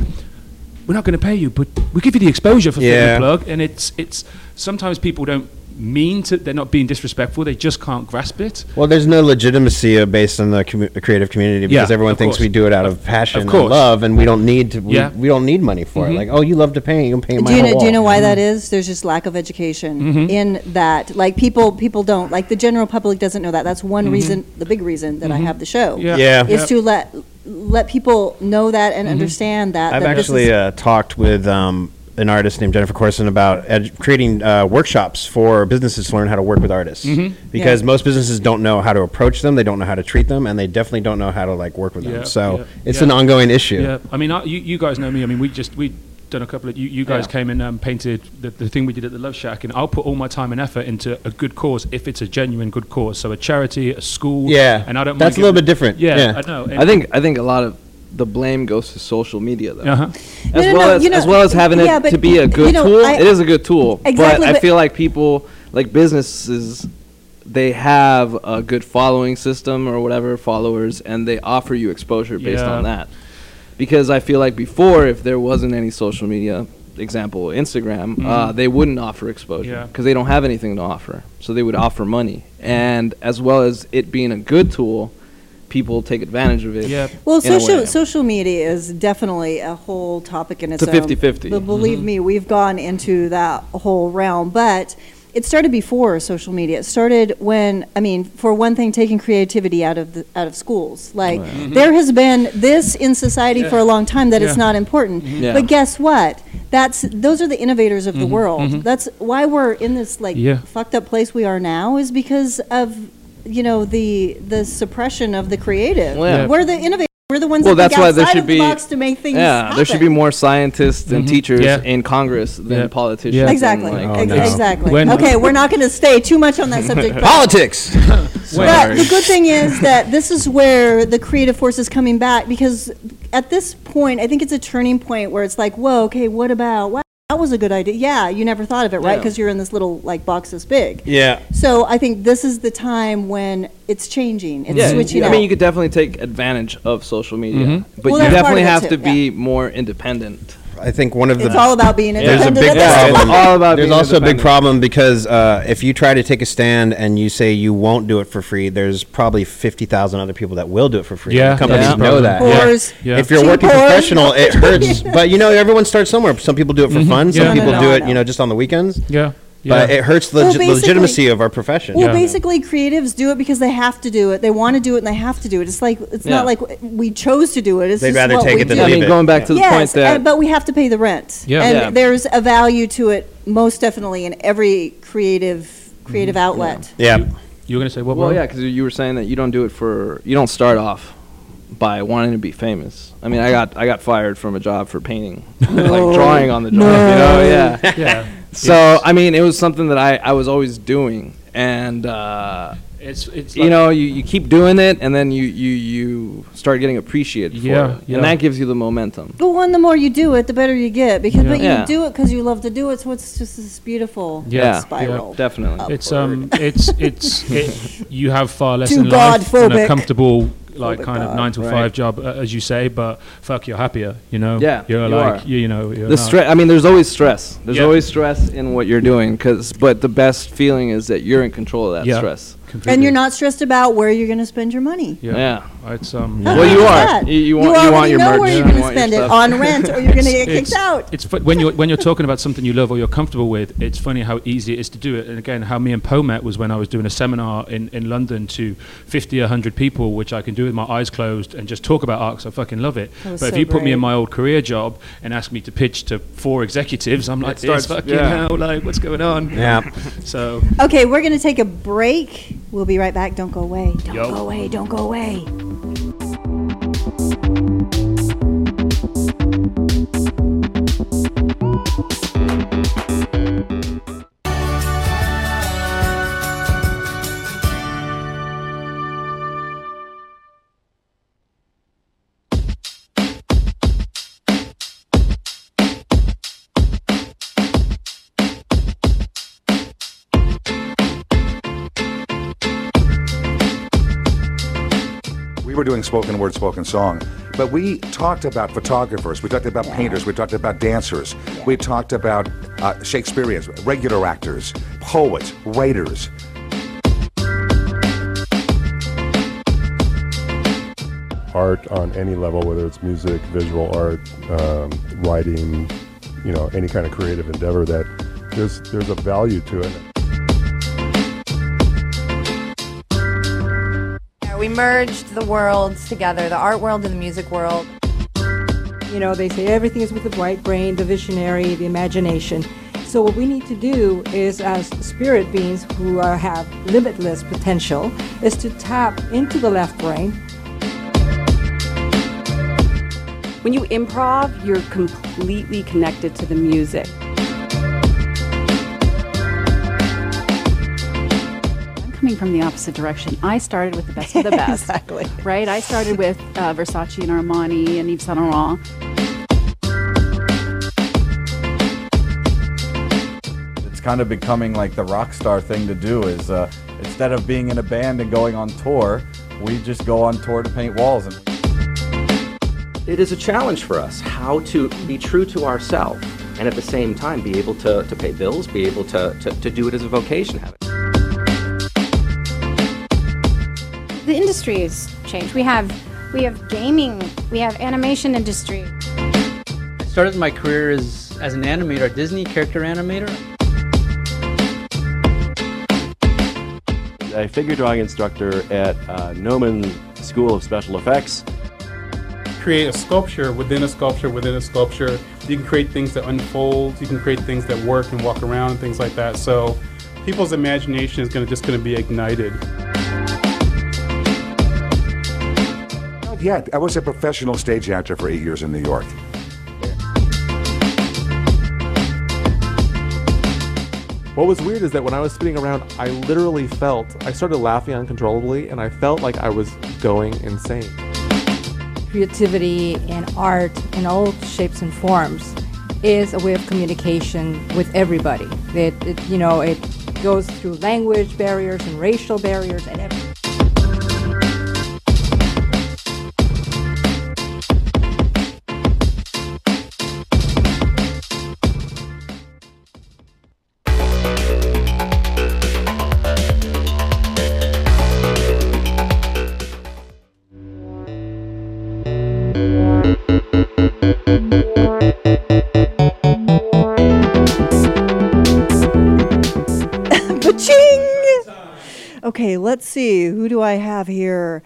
We're not going to pay you, but we give you the exposure for Fit Yeah. Plug, and it's it's sometimes people don't mean to. They're not being disrespectful. They just can't grasp it. Well, there's no legitimacy uh, based on the, commu- creative community because Yeah, everyone thinks course. we do it out of passion Of and love, and we don't need to. We, Yeah. we don't need money for Mhm. it. Like, oh, you love to paint, you can paint my do you whole know, do you know wall. why that is? There's just lack of education Mhm. in that. Like people, people don't like the general public doesn't know that. That's one Mhm. reason, the big reason that I Mhm. have the show. Yeah. Yeah. is Yep. to let let people know that and Mhm. understand that. I've that this actually is- uh, talked with um, an artist named Jennifer Corson about ed- creating uh, workshops for businesses to learn how to work with artists. Mhm. Because Yeah. most businesses don't know how to approach them, they don't know how to treat them, and they definitely don't know how to like work with Yeah, them. So yeah, it's yeah. an ongoing issue. Yeah, I mean, I, you, you guys know me. I mean, we just we done a couple of you, you guys Yeah. came and um, painted the, the thing we did at the Love Shack, and I'll put all my time and effort into a good cause if it's a genuine good cause. So a charity, a school. Yeah, and I don't. that's mind a little bit different. Yeah, Yeah. I know. I think I think a lot of the blame goes to social media though. Uh-huh. As No, no, well no, as you know, as well as having yeah, it to be a you good know, tool. I- it is a good tool. Exactly, but I feel like people like businesses they have a good following system or whatever followers and they offer you exposure based Yeah. on that. Because I feel like before if there wasn't any social media example Instagram, uh, Mhm. they wouldn't offer exposure Yeah. because they don't have anything to offer. So they would offer money. And as well as it being a good tool, people take advantage of it. Yeah. Well, social social media is definitely a whole topic in its It's a own. 50-50. But believe Mhm. me, we've gone into that whole realm. But it started before social media. It started when, I mean, for one thing, taking creativity out of the out of schools. Like there has been this in society for a long time that it's not important. Yeah. But guess what? That's those are the innovators of the Mhm, world. mhm. That's why we're in this like Yeah. fucked up place we are now is because of you know the the suppression of the creative. Yeah. We're the innovators. We're the ones Well, that that's think why there outside should of the be box to make things yeah. There should be more scientists and Mhm. teachers Yeah. in Congress than Yeah. politicians. Yeah. Exactly. like- Oh, no. Exactly. When- okay, we're not going to stay too much on that subject. Politics. But the good thing is that this is where the creative force is coming back because at this point, I think it's a turning point where it's like, whoa, okay, what about, wow, that was a good idea. Yeah, you never thought of it, right? Yeah. Because you're in this little like box this big. yeah. So I think this is the time when it's changing. It's yeah, switching I mean, you could definitely take advantage of social media, Mhm. but Well, you definitely have too, to be more independent. I think one of the it's all about being There's a independent. big at this Yeah, it's problem. all about There's being also a big independent. problem because uh, if you try to take a stand and you say you won't do it for free, there's probably fifty thousand other people that will do it for free. Yeah, companies that's the know problem. that. Whores. Yeah. If you're a Cheap working whores. professional, it hurts. But you know, everyone starts somewhere. Some people do it for Mhm. fun. Some Yeah. people No, no, do no, it, no. you know, just on the weekends. Yeah. But it hurts the Well, legi- basically- legitimacy of our profession. Well, Yeah. basically, creatives do it because they have to do it. They want to do it and they have to do it. It's like it's Yeah. not like we chose to do it. It's They'd just rather what take we it than do. I leave mean, it. going back to the yes, point that and, but we have to pay the rent. Yeah. and Yeah. there's a value to it, most definitely, in every creative creative mm-hmm. outlet. yeah. You were going to say what? well, bro? yeah, because you were saying that you don't do it for you don't start off by wanting to be famous. I mean, I got I got fired from a job for painting, like drawing on the job. You know, yeah. Yeah. So I mean, it was something that I, I was always doing, and uh, It's it's you know, you, you keep doing it, and then you you you start getting appreciated for Yeah, it, yeah. and that gives you the momentum. But one, the more you do it, the better you get. Because Yeah. but you Yeah. do it because you love to do it. So it's just this beautiful Yeah, spiral. definitely. It's um, it's it's it, you have far less Too in life than a comfortable like Phobik kind of nine to Right. five job, uh, as you say. But fuck, you're happier. You know. Yeah, You're you like you, you know. You're the stress. I mean, there's always stress. There's Yeah. always stress in what you're doing, cause but the best feeling is that you're in control of that Yeah. stress. Completely. And you're not stressed about where you're going to spend your money. Yeah. Yeah. It's um. How Well, you are. You- you want- you already want your know merch. where you're You going to want spend it on rent, or you're going to get It's- kicked out. It's fu- when you're when you're talking about something you love or you're comfortable with. It's funny how easy it is to do it. And again, how me and Poe met was when I was doing a seminar in, in London to 50, 100 people, which I can do with my eyes closed and just talk about art 'cause I fucking love it. That was But if so you put me in my old career job and ask me to pitch to four executives, I'm like, starts- fucking yeah. hell, like what's going on? Yeah. So Okay, we're going to take a break. We'll be right back. Don't go away. Don't Yo. go away. Don't go away. Spoken word, spoken song. But we talked about photographers, we talked about painters, we talked about dancers, we talked about uh, Shakespeareans, regular actors, poets, writers. art on any level, whether it's music, visual art, um, writing, you know, any kind of creative endeavor, that there's there's a value to it. We merged the worlds together, the art world and the music world. You know, they say everything is with the right brain, the visionary, the imagination. So what we need to do is, as spirit beings who are, have limitless potential, is to tap into the left brain. When you improv, you're completely connected to the music. Coming from the opposite direction. I started with the best of the best. exactly. Right? I started with uh, Versace and Armani and Yves Saint Laurent. It's kind of becoming like the rock star thing to do is uh, instead of being in a band and going on tour, we just go on tour to paint walls. And it is a challenge for us how to be true to ourselves and at the same time be able to, to pay bills, be able to, to, to do it as a vocation. The industry has changed. We have we have gaming, we have animation industry. I started my career as as an animator, Disney character animator. A figure drawing instructor at uh, Gnomon School of Special Effects. Create a sculpture within a sculpture within a sculpture. You can create things that unfold. You can create things that work and walk around and things like that. So, people's imagination is going to just going to be ignited. Yeah, I was a professional stage actor for eight years in New York. What was weird is that when I was spinning around, I literally felt, I started laughing uncontrollably, and I felt like I was going insane. Creativity and art in all shapes and forms is a way of communication with everybody. It, it you know, it goes through language barriers and racial barriers and everything. Let's see. Who do I have here?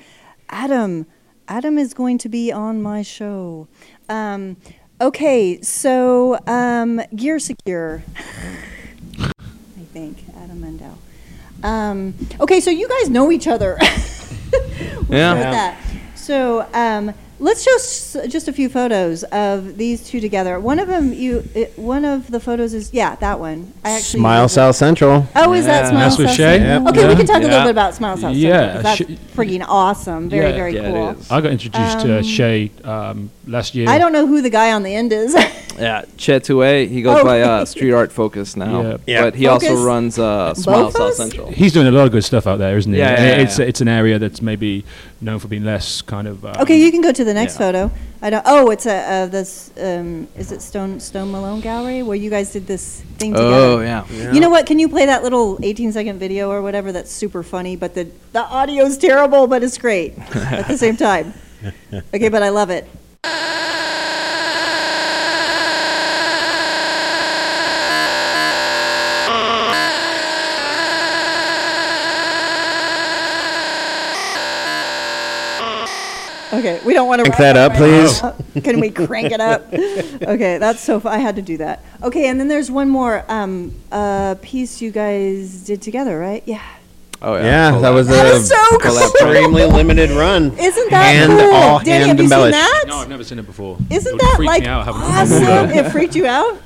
Adam. Adam is going to be on my show. Um, okay, so um, Gear Secure. I think Adam Mendel. Um, okay, so you guys know each other. We'll Yeah. that. So um, let's show just a few photos of these two together. One of them, you, it, one of the photos is yeah, that one. I actually Smile South Central. Oh, is that Smile That's with South Shay? Central? Yep. Okay, we Yeah. can talk a little Yeah. bit about Smile South Central. Yeah, Central. 'cause That's Sh- freaking awesome. Very, very cool. I got introduced to Um, Shay um, last year. I don't know who the guy on the end is. Yeah, Chet Toué. He goes Oh, by uh. Street Art Focus now. Yeah. Yeah. But he also runs uh, Smile South Bofus? Central. He's doing a lot of good stuff out there, isn't he? Yeah, And yeah, yeah, it's it's an area that's maybe known for being less kind of. Um, okay, you can go to the next yeah. photo. I don't. Oh, it's a uh, this. Um, is it Stone Stone Malone Gallery where you guys did this thing together? Oh, yeah. Yeah. You know what? Can you play that little 18 second video or whatever? That's super funny, but the the audio's terrible, but it's great at the same time. Okay, but I love it. Okay, we don't want to Crank that up, please. Can we crank it up? Okay, that's so. Fu- I had to do that. Okay, and then there's one more um, uh, piece you guys did together, right? Yeah. Oh Yeah, that was That a is so cool. extremely limited run. Isn't that hand, cool? all Danny, hand have you seen embellished. that? No, I've never seen it before. Isn't it would that freak like me out having awesome? it freaked you out?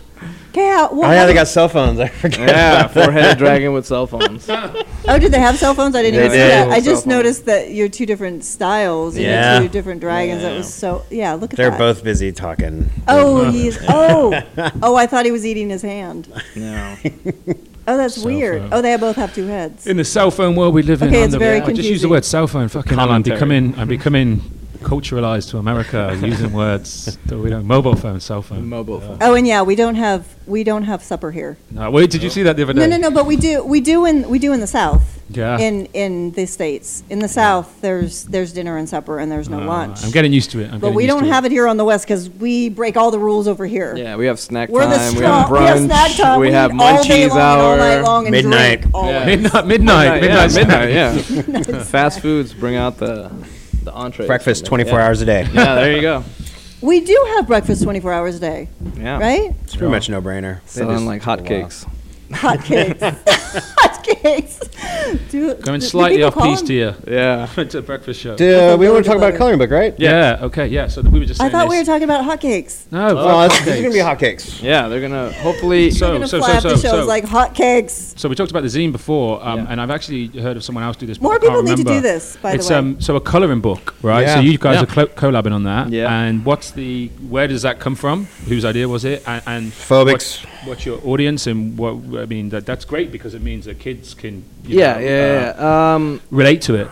Okay, how, Oh yeah, they got cell phones. I forget. Yeah, about that. four-headed dragon with cell phones. Oh, did they have cell phones? I didn't They even see did. that. I Cell just phones. noticed that you're two different styles. and Yeah. you're two different dragons. That was so. Yeah, look at that. They're that. both busy talking. Oh, he's. Oh, oh! I thought he was eating his hand. No. Oh, that's Cell weird. phone. Oh, they both have two heads. In the cell phone world we live in, Okay, I'm it's the- very I just use the confusing. word cell phone. Fucking hell, I'm Commentary. becoming, I'm becoming culturalized to America using words that we don't. Mobile phone, cell phone. Mobile phone. Oh, and yeah, we don't have we don't have supper here. No, wait, did you see that the other day? No, no, no. But we do we do in we do in the South. Yeah. In in the states, in the South, there's there's dinner and supper, and there's no Uh, lunch. I'm getting used to it. I'm but getting we used don't to have it here on the West because we break all the rules over here. Yeah, we have snack We're the time. We have strong- we have brunch. snack time, We we have eat all day munchies long and all hour. night long and Midnight. drink all Yeah. day. Midnight, midnight, yeah, midnight midnight. Yeah. Fast foods bring out the the entree. Breakfast 24 hours a day. Yeah, there you go. We do have breakfast 24 hours a day. Yeah. Right? It's pretty much no-brainer. They Selling just- like hotcakes. Hotcakes. Hotcakes. Do, Going do slightly people off call piece them- here. Yeah. to a breakfast show. Dude, uh, we want to talk about a coloring book, right? Yeah. Okay. Yeah. So we were just. I Saying thought we were this. talking about hotcakes. No. Oh, fuck this, this is gonna be hotcakes. hotcakes. Yeah, they're gonna hopefully. So, We're gonna so, fly so, off so, the shows so, like hotcakes. so we talked about the zine before, um, and I've actually heard of someone else do this. but More I can't people need to do remember. this, by the it's, way. Um, so a coloring book, right? Yeah. So you guys Yeah. are clo- collabing on that. Yeah. And what's the? Where does that come from? Whose idea was it? And, and Phobik's. What's, what's your audience? And what I mean, that that's great because it means that kids can. You Yeah, know, yeah, uh, yeah. Um, relate to it.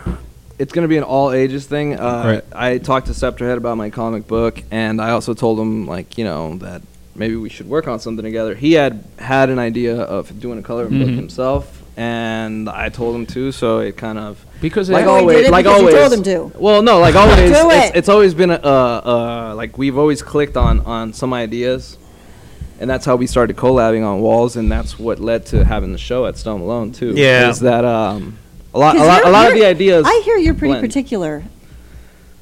it's gonna be an all ages thing. Uh, Right. I talked to Septerhed about my comic book, and I also told him like you know that maybe we should work on something together. He had had an idea of doing a color book Mhm. himself, and I told him to. So it kind of Because like it- he always, like always. told him to. Well, no, like always, it's, it. it's always been a, uh, uh, like we've always clicked on on some ideas, and that's how we started collabing on walls, and that's what led to having the show at Stone Malone too. Yeah. is that um a lot a 'Cause lot, a lot of the ideas. I hear you're pretty blend. particular.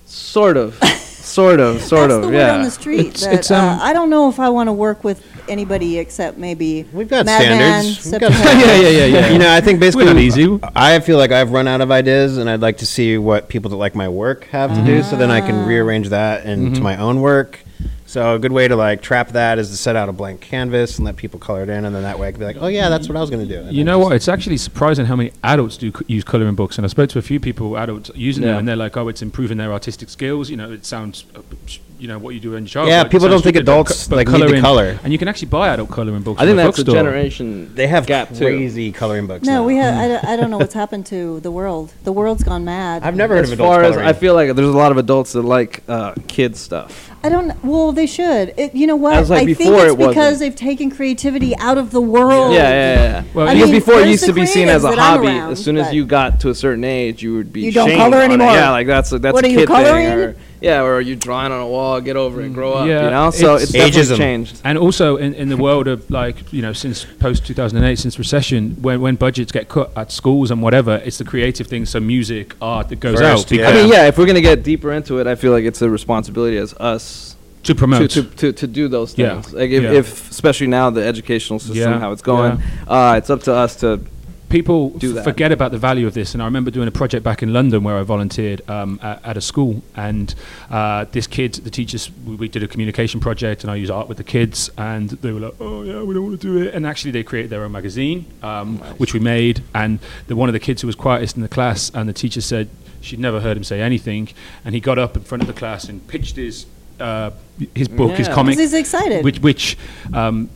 Sort of, sort of, sort That's of. the word yeah. on the street. It's- that, it's, um, uh, I don't know if I want to work with anybody except maybe We've got Madman, standards. We've got yeah, yeah, yeah, yeah. You know, I think basically not easy. I feel like I've run out of ideas, and I'd like to see what people that like my work have to do, so then I Ah. can rearrange that into Mhm. my own work. So a good way to like trap that is to set out a blank canvas and let people color it in, and then that way I can be like, oh yeah, that's what I was going to do. And You know what? It's actually surprising how many adults do c- use coloring books, and I spoke to a few people, adults using them, and they're like, "Oh, it's improving their artistic skills." You know, it sounds, uh, sh- you know, what you do in your childhood. Yeah, it people don't think adults, co- but like, need to colouring- color. and you can actually buy adult coloring books. I think a that's a bookstore. generation. They have gap too. crazy coloring books. No, now. we have. I, don't- I don't know what's happened to the world. The world's gone mad. I've never heard As of adults far as. I feel like there's a lot of adults that like uh, kids stuff. I don't. Well, they should. It, you know what? As, like, I think it's it because they've taken creativity out of the world. Yeah, yeah, yeah. Well, I because mean, before it used to be seen as a creatives that I'm hobby. around, as soon as you got to a certain age, you would be You don't color anymore. Yeah, like that's a, that's What a are you kid thing. Coloring? Or, yeah, or you're drawing on a wall, get over it, grow up. Yeah, you know, so it's- it's, definitely Ageism. changed. And also in, in the world of like you know since post 2008 since recession when when budgets get cut at schools and whatever it's the creative things so music art that goes First, out yeah. I mean, yeah, if we're gonna get deeper into it, I feel like it's a responsibility as us to promote to, to, to, to do those Yeah. things. Like if, Yeah. if especially now the educational system Yeah. how it's going, uh, it's up to us to people do that. forget about the value of this. And I remember doing a project back in London where I volunteered um, at, at a school, and uh, this kid, the teachers, we, we did a communication project, and I used art with the kids, and they were like, "Oh yeah, we don't want to do it." And actually, they created their own magazine, um, which we made. And the, one of the kids who was quietest in the class, and the teacher said she'd never heard him say anything, and he got up in front of the class and pitched his. Uh, his book, his comic, comic, 'Cause he's excited. which, which um,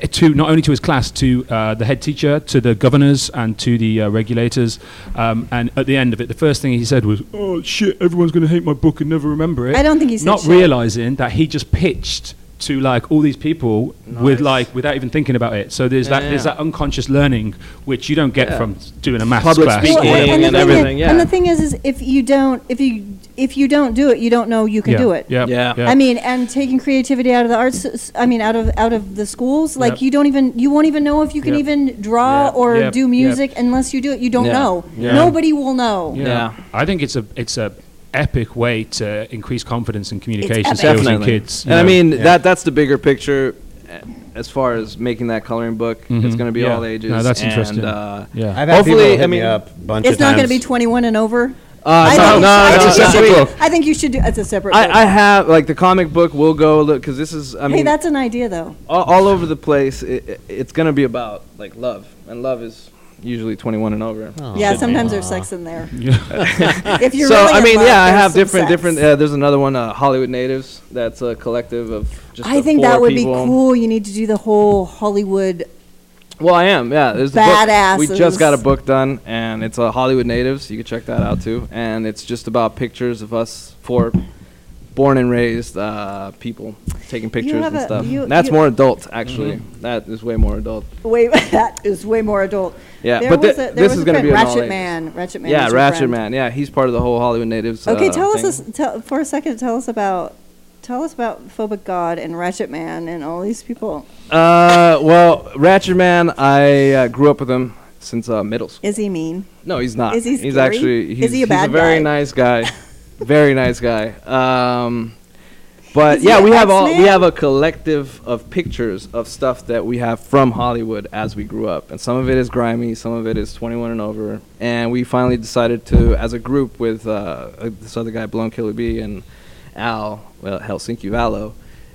to not only to his class, to uh, the head teacher, to the governors, and to the uh, regulators. Um, and at the end of it, the first thing he said was, "Oh shit, everyone's going to hate my book and never remember it." I don't think he said not realizing that he just pitched to like all these people with like without even thinking about it. So there's Yeah, that there's yeah. that unconscious learning which you don't get Yeah. from doing a maths Public class. speaking. or- and the thing everything, Is, yeah. And the thing is, is if you don't, if you if you don't do it, you don't know you can Yeah, do it. Yeah, Yeah. yeah. I mean, and taking creativity out of the arts, I mean, out of out of the schools, like Yep. you don't even you won't even know if you can Yep. even draw Yep. or Yep. do Yep. music unless you do it. You don't Yeah. know. Yeah. Nobody will know. Yeah. Yeah. I think it's a it's a epic way to increase confidence and communication skills in kids. you And I mean Yeah. that that's the bigger picture uh, as far as making that coloring book. It's Mhm. going to be Yeah. all ages. No, that's and, interesting. Uh, yeah. I've had Hopefully, hit I me mean- up a bunch It's of not going to be 21 and over. uh, I no, think, no, I, no, think it's you not- should do, I think you should do. It's a separate. book. I, I have like the comic book will go look because this is I hey, mean that's an idea though. all, all over the place. It, it- it's going to be about like love, and love is usually 21 and over. yeah, Should be. sometimes there's sex in there. If you're so really I mean, love, yeah, I have different, sex. different. Uh, there's another one, uh, Hollywood Natives. That's a collective of just. I uh, think four that would people. be cool. You need to do the whole Hollywood Well, I am. Yeah, there's a book- Badasses. We just got a book done, and it's a Hollywood Natives. You can check that out too. And it's just about pictures of us four born and raised uh, people taking pictures have and a- stuff. you- that's you- more adult, actually. That is way more adult. Way that is way more adult. Yeah, there but was thi- a, there this was is a gonna friend, be an all Ratchet ages. Man. Ratchet Man. yeah, your Ratchet friend. Man. Yeah, he's part of the whole Hollywood Natives. Okay, uh, tell us thing. this, tell, for a second. Tell us about tell us about Phobik God and Ratchet Man and all these people. Uh, well, Ratchet Man, I uh, grew up with him since uh, middle school. Is he mean? No, he's not. Is he He's scary? actually he's, Is he a he's bad very guy? nice guy. very nice guy. Um, but Is yeah, we have all we have a collective of pictures of stuff that we have from Hollywood as we grew up, and some of it is grimy, some of it is 21 and over. And we finally decided to, as a group with uh, uh, this other guy, Blown Killer B, and Al, well, Helsinki Valo,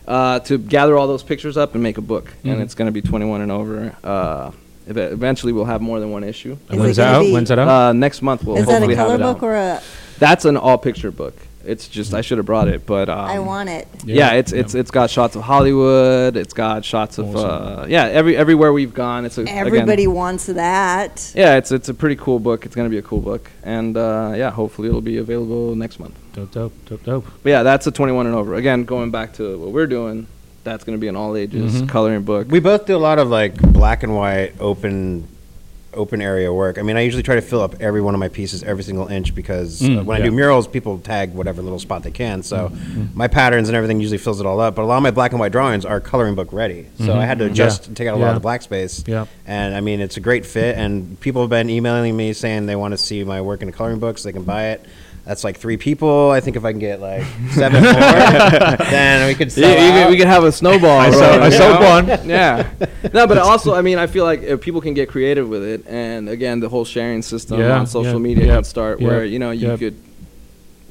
uh, to gather all those pictures up and make a book. And Mhm. it's going to be 21 and over. Uh, eventually, we'll have more than one issue. Is when's it that out? When's that out? Uh, next month. We'll Is that a hopefully have color it out. book or a? That's an all picture book. It's just I should have brought it, but um, I want it. Yeah, it's it's it's got shots of Hollywood. It's got shots of uh, yeah every everywhere we've gone. It's a, again- Everybody wants that. yeah, it's it's a pretty cool book. It's gonna be a cool book, and uh, yeah, hopefully it'll be available next month. Dope, dope, dope, dope. But yeah, that's a 21 and over. Again, going back to what we're doing, that's gonna be an all ages Mhm. coloring book. We both do a lot of like black and white open open area work. I mean, I usually try to fill up every one of my pieces every single inch because Mm, uh, when I do murals, people tag whatever little spot they can. So Mhm. my patterns and everything usually fills it all up. But a lot of my black and white drawings are coloring book ready. So Mhm. I had to adjust Yeah. and take out a lot of the black space. Yeah. And I mean, it's a great fit. And people have been emailing me saying they want to see my work in a coloring book so they can buy it. That's like three people. I think if I can get like seven more, then we could You- sell you could- out. we could have a snowball. I sold- rolling, I sold one. Yeah. No, but also, I mean, I feel like if people can get creative with it, and again, the whole sharing system Yeah, on social yeah, media yeah, can start yeah, where you know you yeah. could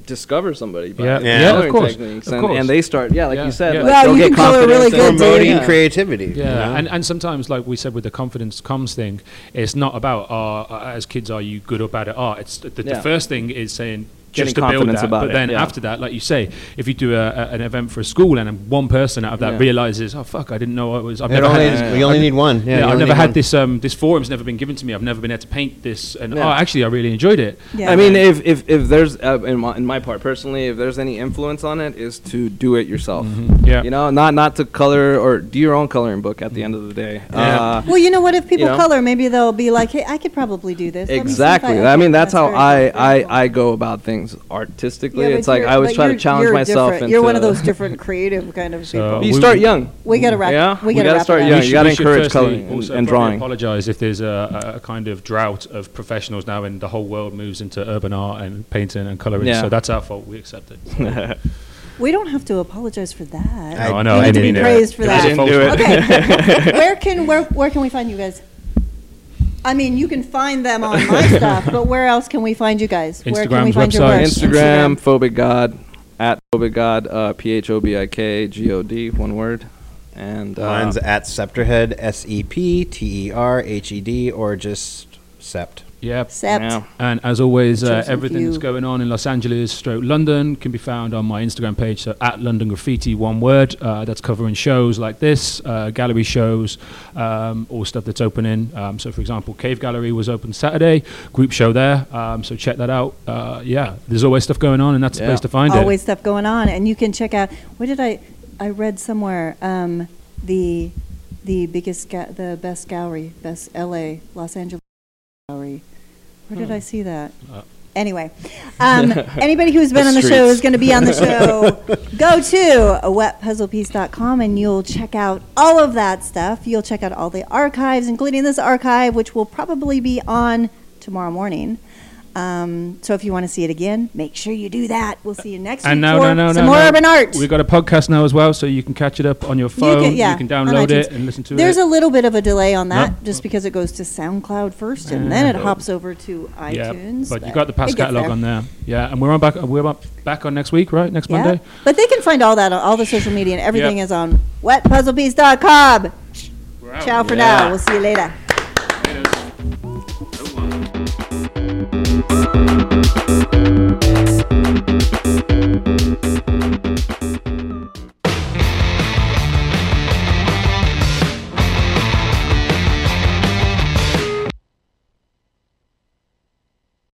discover somebody by Yeah, yeah, yeah, of course, techniques, of and, course. and they start, yeah, like Yeah, you said, yeah. like, Wow, you get can color confidence really good, promoting Yeah. creativity. Yeah, you know? and and sometimes, like we said with the confidence comes thing, it's not about uh, uh, as kids are you good or bad at art. It's the, the Yeah. first thing is saying Getting just to build confidence that, about but it, then yeah. after that, like you say, if you do a, a, an event for a school and one person out of that Yeah. realizes, oh fuck, I didn't know I was. I've never only had is- this. we only I've- need one. Yeah, you I've never had one. this. Um, this forum's never been given to me. I've never been able to paint this, and Yeah. oh, actually, I really enjoyed it. Yeah. I mean, if, if, if there's uh, in, my, in my part personally, if there's any influence on it, is to do it yourself. Mhm. Yeah. You know, not not to color or do your own coloring book at the end of the day. Yeah. Uh, Well, you know what? If people know? color, maybe they'll be like, "Hey, I could probably do this." Let me Exactly. I, I, mean, okay, that's, how I, I. I go about things artistically. Yeah, it's like I always but try to challenge you're myself. different. You're one of those different creative kind of So people. You start young. We gotta wrap. Yeah, we we gotta gotta start young. We You gotta encourage firstly coloring and- also and probably drawing. Apologize if there's a, a, a kind of drought of professionals now, and the whole world moves into urban art and painting and coloring. Yeah. So that's our fault. We accept it. We don't have to apologize for that. No, I know, You I need to be didn't do it. praised for It that. was a false one. Okay. where can where where can we find you guys? I mean, you can find them on my stuff, but where else can we find you guys? where can we Instagram's find your work? Instagram, phobik god at phobik god, uh, p h o b i k g o d, one word, and uh, Mine's at Septerhed, S E P T E R H E D, or just Sept. Yep. Sept. Yeah. And as always, uh, everything that's going on in Los Angeles, stroke London, can be found on my Instagram page. So at London Graffiti, one word. Uh, that's covering shows like this, uh, gallery shows, um, all stuff that's opening. Um, so, for example, Cave Gallery was open Saturday, group show there. Um, so check that out. Uh, yeah, there's always stuff going on, and that's the place to find Always it. Always stuff going on, and you can check out. What did I? I read somewhere um, the the biggest ga- the best gallery, best L.A. Los Angeles gallery. Where did Hmm. I see that? Uh, Anyway, um, anybody who's been The on the show streets. is going to be on the show. Go to wetpuzzlepiece.com and you'll check out all of that stuff. You'll check out all the archives, including this archive, which will probably be on tomorrow morning. Um, so if you want to see it again, make sure you do that. We'll see you next And week no, for no, no, some more urban art. We've got a podcast now as well, so you can catch it up on your phone. You can, on download it and listen to There's it. There's a little bit of a delay on that, just because it goes to SoundCloud first, and then it hops over to yeah, iTunes. but you got the past catalog there. on there. Yeah, and we're on back. We're on back on next week, right? Next Yeah. Monday. But they can find all that on all the social media, and everything Yep. is on wetpuzzlepiece.com. Ciao for Yeah. now. We'll see you later. Thank you.